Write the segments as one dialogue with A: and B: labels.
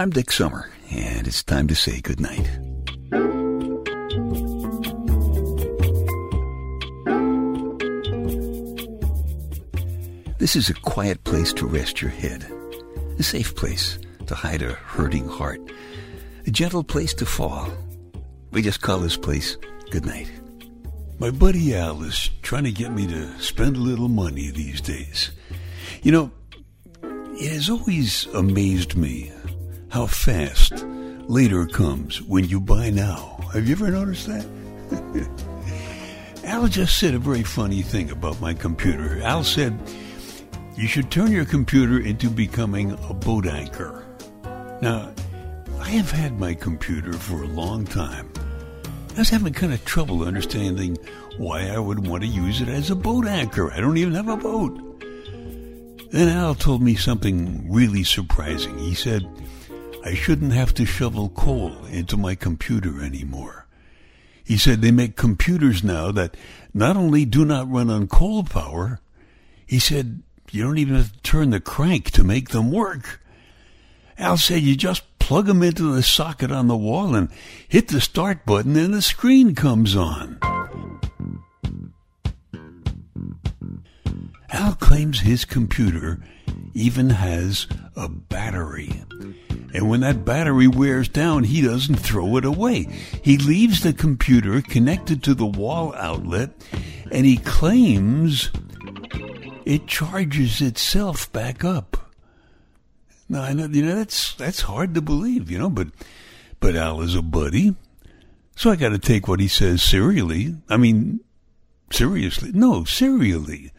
A: I'm Dick Summer, and it's time to say goodnight. This is a quiet place to rest your head, a safe place to hide a hurting heart, a gentle place to fall. We just call this place goodnight.
B: My buddy Al is trying to get me to spend a little money these days. You know, it has always amazed me how fast later comes when you buy now. Have you ever noticed that? Al just said a very funny thing about my computer. Al said, You should turn your computer into becoming a boat anchor. Now, I have had my computer for a long time. I was having kind of trouble understanding why I would want to use it as a boat anchor. I don't even have a boat. Then Al told me something really surprising. He said, I shouldn't have to shovel coal into my computer anymore. He said they make computers now that not only do not run on coal power, he said you don't even have to turn the crank to make them work. Al said you just plug them into the socket on the wall and hit the start button and the screen comes on. Al claims his computer even has a battery. And when that battery wears down, he doesn't throw it away. He leaves the computer connected to the wall outlet and he claims it charges itself back up. Now, I know, you know, that's, that's hard to believe, you know, but, but Al is a buddy. So I got to take what he says serially. I mean, seriously. No, serially.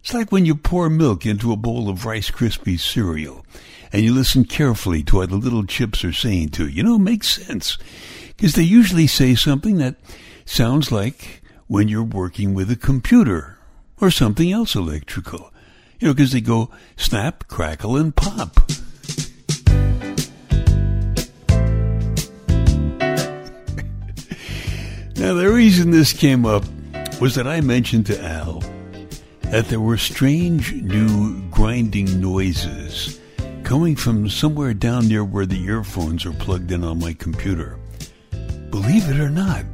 B: It's like when you pour milk into a bowl of Rice Krispies cereal and you listen carefully to what the little chips are saying to you. You know, it makes sense. Because they usually say something that sounds like when you're working with a computer or something else electrical. You know, because they go snap, crackle, and pop. now, the reason this came up was that I mentioned to Al that there were strange new grinding noises coming from somewhere down near where the earphones are plugged in on my computer. Believe it or not,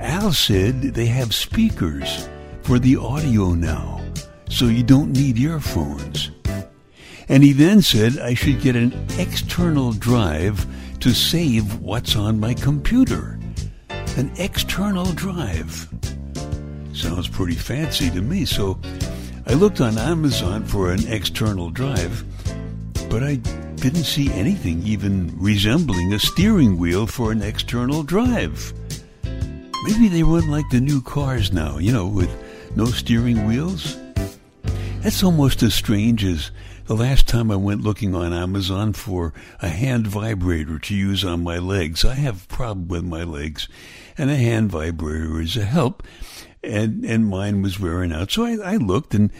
B: Al said they have speakers for the audio now, so you don't need earphones. And he then said I should get an external drive to save what's on my computer. An external drive. Sounds pretty fancy to me, so I looked on Amazon for an external drive, but I didn't see anything even resembling a steering wheel for an external drive. Maybe they run like the new cars now, you know, with no steering wheels. That's almost as strange as the last time I went looking on Amazon for a hand vibrator to use on my legs. I have a problem with my legs, and a hand vibrator is a help and and mine was wearing out. So I, I looked, and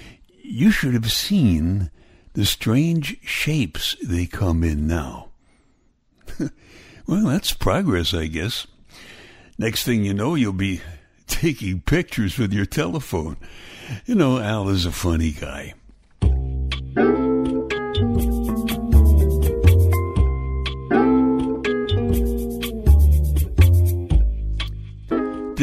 B: you should have seen the strange shapes they come in now. well, that's progress, I guess. Next thing you know, you'll be taking pictures with your telephone. You know, Al is a funny guy.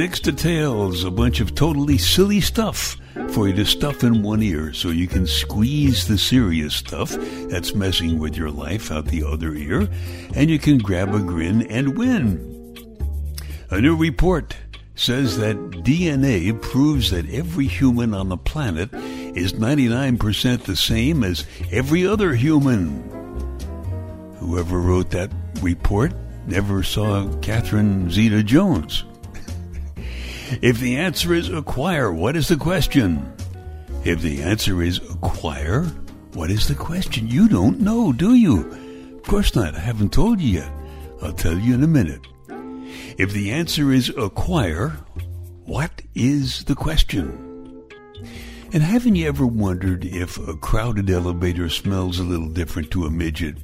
B: Dick's Details, a bunch of totally silly stuff for you to stuff in one ear so you can squeeze the serious stuff that's messing with your life out the other ear, and you can grab a grin and win. A new report says that DNA proves that every human on the planet is 99% the same as every other human. Whoever wrote that report never saw Catherine Zeta Jones. If the answer is acquire, what is the question? If the answer is acquire, what is the question? You don't know, do you? Of course not. I haven't told you yet. I'll tell you in a minute. If the answer is acquire, what is the question? And haven't you ever wondered if a crowded elevator smells a little different to a midget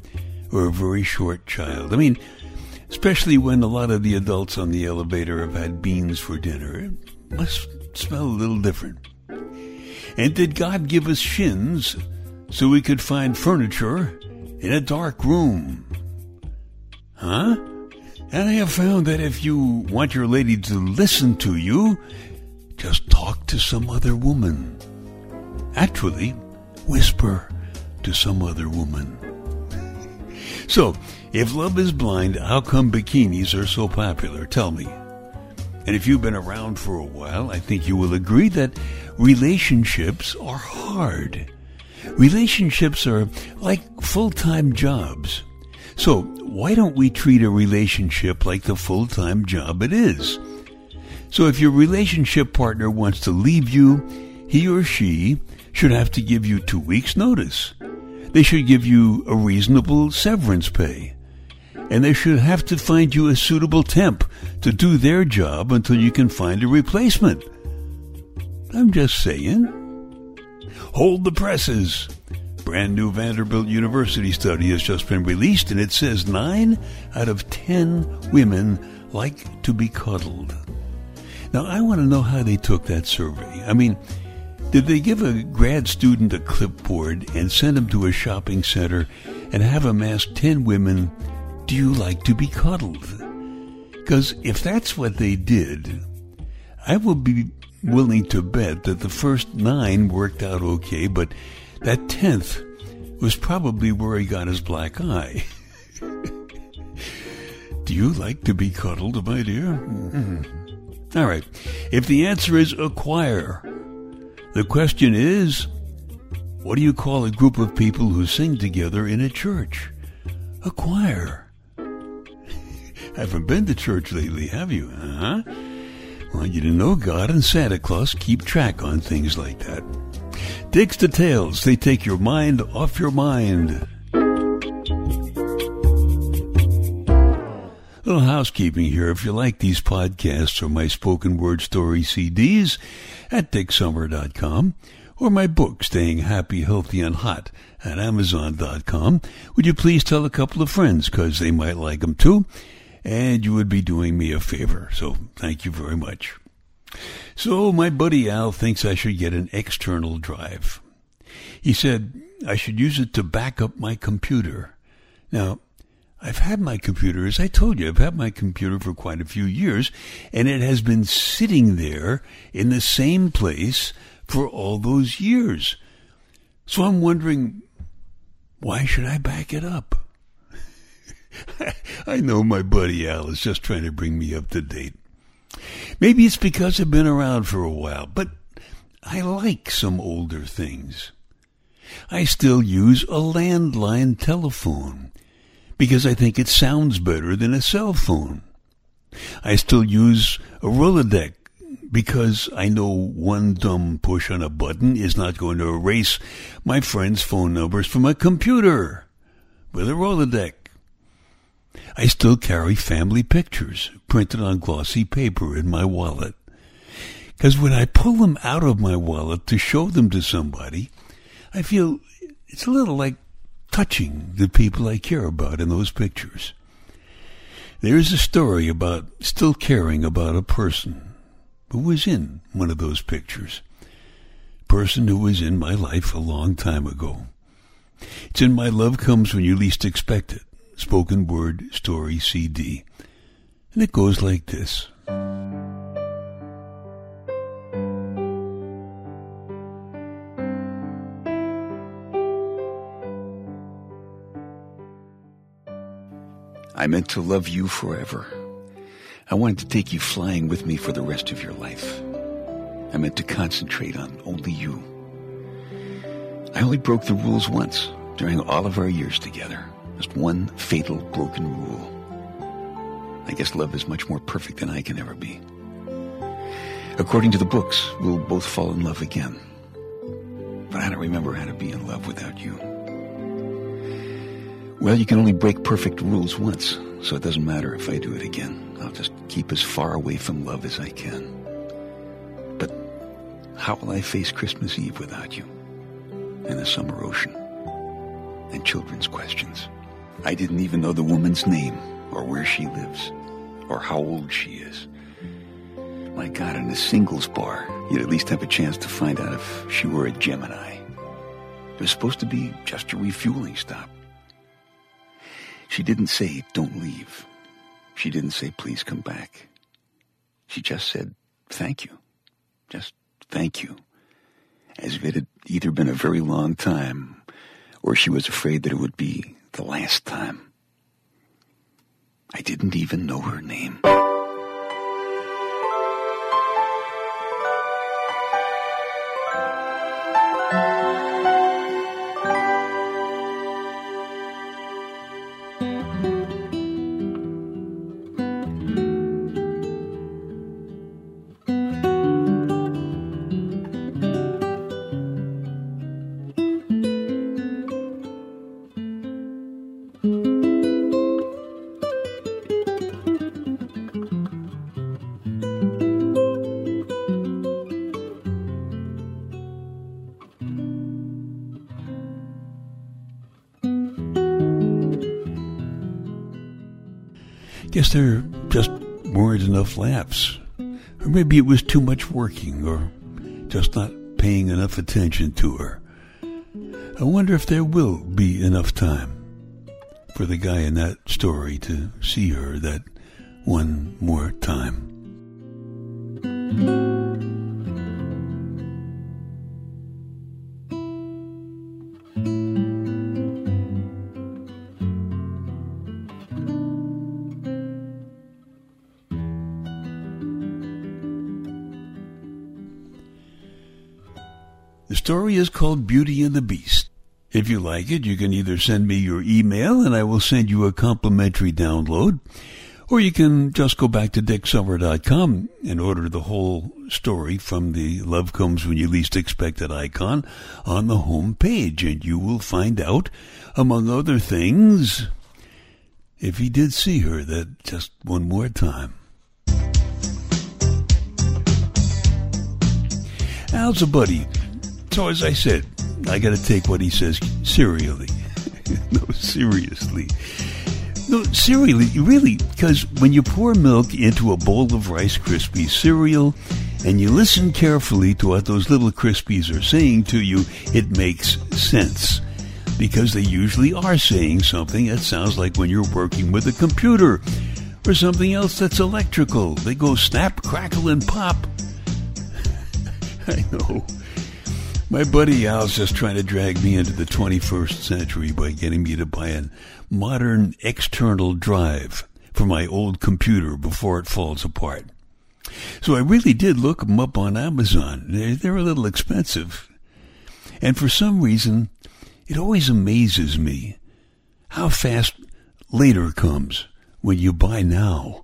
B: or a very short child? I mean, especially when a lot of the adults on the elevator have had beans for dinner. It must smell a little different. And did God give us shins so we could find furniture in a dark room? Huh? And I have found that if you want your lady to listen to you, just talk to some other woman. Actually, whisper to some other woman. So, if love is blind, how come bikinis are so popular? Tell me. And if you've been around for a while, I think you will agree that relationships are hard. Relationships are like full-time jobs. So why don't we treat a relationship like the full-time job it is? So if your relationship partner wants to leave you, he or she should have to give you two weeks notice. They should give you a reasonable severance pay. And they should have to find you a suitable temp to do their job until you can find a replacement. I'm just saying. Hold the presses brand new Vanderbilt University study has just been released, and it says nine out of ten women like to be cuddled. Now, I want to know how they took that survey. I mean, did they give a grad student a clipboard and send him to a shopping center and have him ask 10 women, Do you like to be cuddled? Because if that's what they did, I will be willing to bet that the first nine worked out okay, but that tenth was probably where he got his black eye. Do you like to be cuddled, my dear? Mm-hmm. All right. If the answer is acquire, the question is, what do you call a group of people who sing together in a church? A choir. Haven't been to church lately, have you? Huh? Well, you didn't know God and Santa Claus keep track on things like that. Dick's Details, they take your mind off your mind. Little housekeeping here. If you like these podcasts or my spoken word story CDs at dicksummer.com or my book, Staying Happy, Healthy, and Hot at amazon.com, would you please tell a couple of friends because they might like them too? And you would be doing me a favor. So thank you very much. So my buddy Al thinks I should get an external drive. He said I should use it to back up my computer. Now, I've had my computer, as I told you, I've had my computer for quite a few years, and it has been sitting there in the same place for all those years. So I'm wondering, why should I back it up? I know my buddy Al is just trying to bring me up to date. Maybe it's because I've been around for a while, but I like some older things. I still use a landline telephone because I think it sounds better than a cell phone. I still use a Rolodex because I know one dumb push on a button is not going to erase my friends' phone numbers from a computer with a Rolodex. I still carry family pictures printed on glossy paper in my wallet. Because when I pull them out of my wallet to show them to somebody, I feel it's a little like touching the people I care about in those pictures. There is a story about still caring about a person who was in one of those pictures. Person who was in my life a long time ago. It's in My Love Comes When You Least Expect It spoken word story CD. And it goes like this.
A: I meant to love you forever. I wanted to take you flying with me for the rest of your life. I meant to concentrate on only you. I only broke the rules once during all of our years together. Just one fatal broken rule. I guess love is much more perfect than I can ever be. According to the books, we'll both fall in love again. But I don't remember how to be in love without you. Well, you can only break perfect rules once, so it doesn't matter if I do it again. I'll just keep as far away from love as I can. But how will I face Christmas Eve without you? And the summer ocean? And children's questions? I didn't even know the woman's name or where she lives or how old she is. My God, in a singles bar, you'd at least have a chance to find out if she were a Gemini. It was supposed to be just a refueling stop. She didn't say, don't leave. She didn't say, please come back. She just said, thank you. Just thank you. As if it had either been a very long time or she was afraid that it would be the last time. I didn't even know her name.
B: Guess there just weren't enough laughs. Or maybe it was too much working, or just not paying enough attention to her. I wonder if there will be enough time for the guy in that story to see her that one more time. The story is called Beauty and the Beast. If you like it, you can either send me your email and I will send you a complimentary download, or you can just go back to dicksummer.com and order the whole story from the Love Comes When You Least Expect It icon on the home page, and you will find out, among other things, if he did see her that just one more time. Al's a buddy. So as I said, I got to take what he says serially. no, seriously. No, seriously, really, because when you pour milk into a bowl of Rice Krispies cereal and you listen carefully to what those little Krispies are saying to you, it makes sense. Because they usually are saying something that sounds like when you're working with a computer or something else that's electrical. They go snap, crackle, and pop. I know. My buddy Al's just trying to drag me into the 21st century by getting me to buy a modern external drive for my old computer before it falls apart. So I really did look them up on Amazon. They're, a little expensive. And for some reason, it always amazes me how fast later comes when you buy now.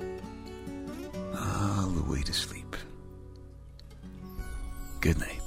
A: Sleep. Good night.